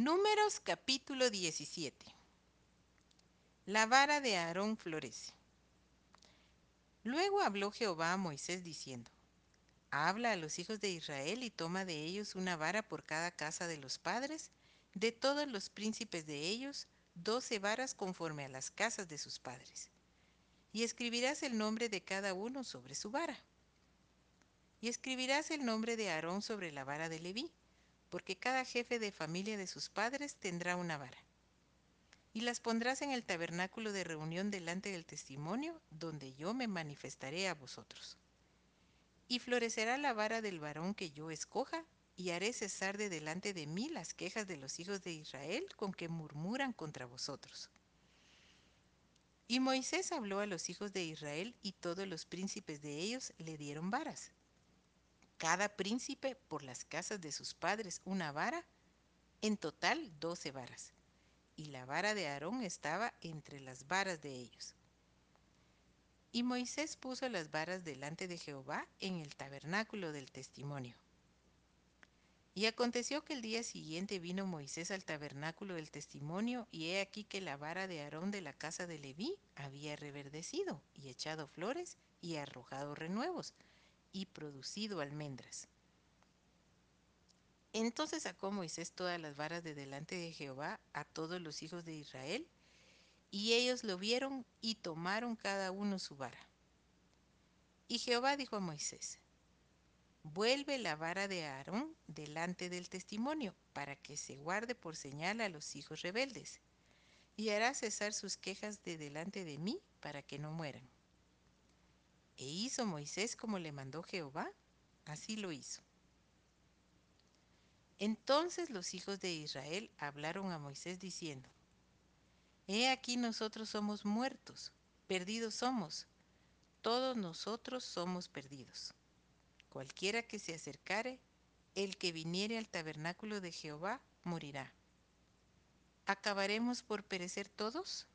Números capítulo 17. La vara de Aarón florece. Luego habló Jehová a Moisés diciendo, Habla a los hijos de Israel y toma de ellos una vara por cada casa de los padres, de todos los príncipes de ellos, doce varas conforme a las casas de sus padres. Y escribirás el nombre de cada uno sobre su vara. Y escribirás el nombre de Aarón sobre la vara de Leví, porque cada jefe de familia de sus padres tendrá una vara. Y las pondrás en el tabernáculo de reunión delante del testimonio, donde yo me manifestaré a vosotros. Y florecerá la vara del varón que yo escoja, y haré cesar de delante de mí las quejas de los hijos de Israel con que murmuran contra vosotros. Y Moisés habló a los hijos de Israel, y todos los príncipes de ellos le dieron varas cada príncipe por las casas de sus padres una vara, en total doce varas, y la vara de Aarón estaba entre las varas de ellos. Y Moisés puso las varas delante de Jehová en el tabernáculo del testimonio. Y aconteció que el día siguiente vino Moisés al tabernáculo del testimonio, y he aquí que la vara de Aarón de la casa de Leví había reverdecido, y echado flores, y arrojado renuevos, y producido almendras. Entonces sacó Moisés todas las varas de delante de Jehová a todos los hijos de Israel, y ellos lo vieron y tomaron cada uno su vara. Y Jehová dijo a Moisés, Vuelve la vara de Aarón delante del testimonio, para que se guarde por señal a los hijos rebeldes, y hará cesar sus quejas de delante de mí, para que no mueran. E hizo Moisés como le mandó Jehová, así lo hizo. Entonces los hijos de Israel hablaron a Moisés diciendo, He aquí nosotros somos muertos, perdidos somos, todos nosotros somos perdidos. Cualquiera que se acercare, el que viniere al tabernáculo de Jehová, morirá. ¿Acabaremos por perecer todos?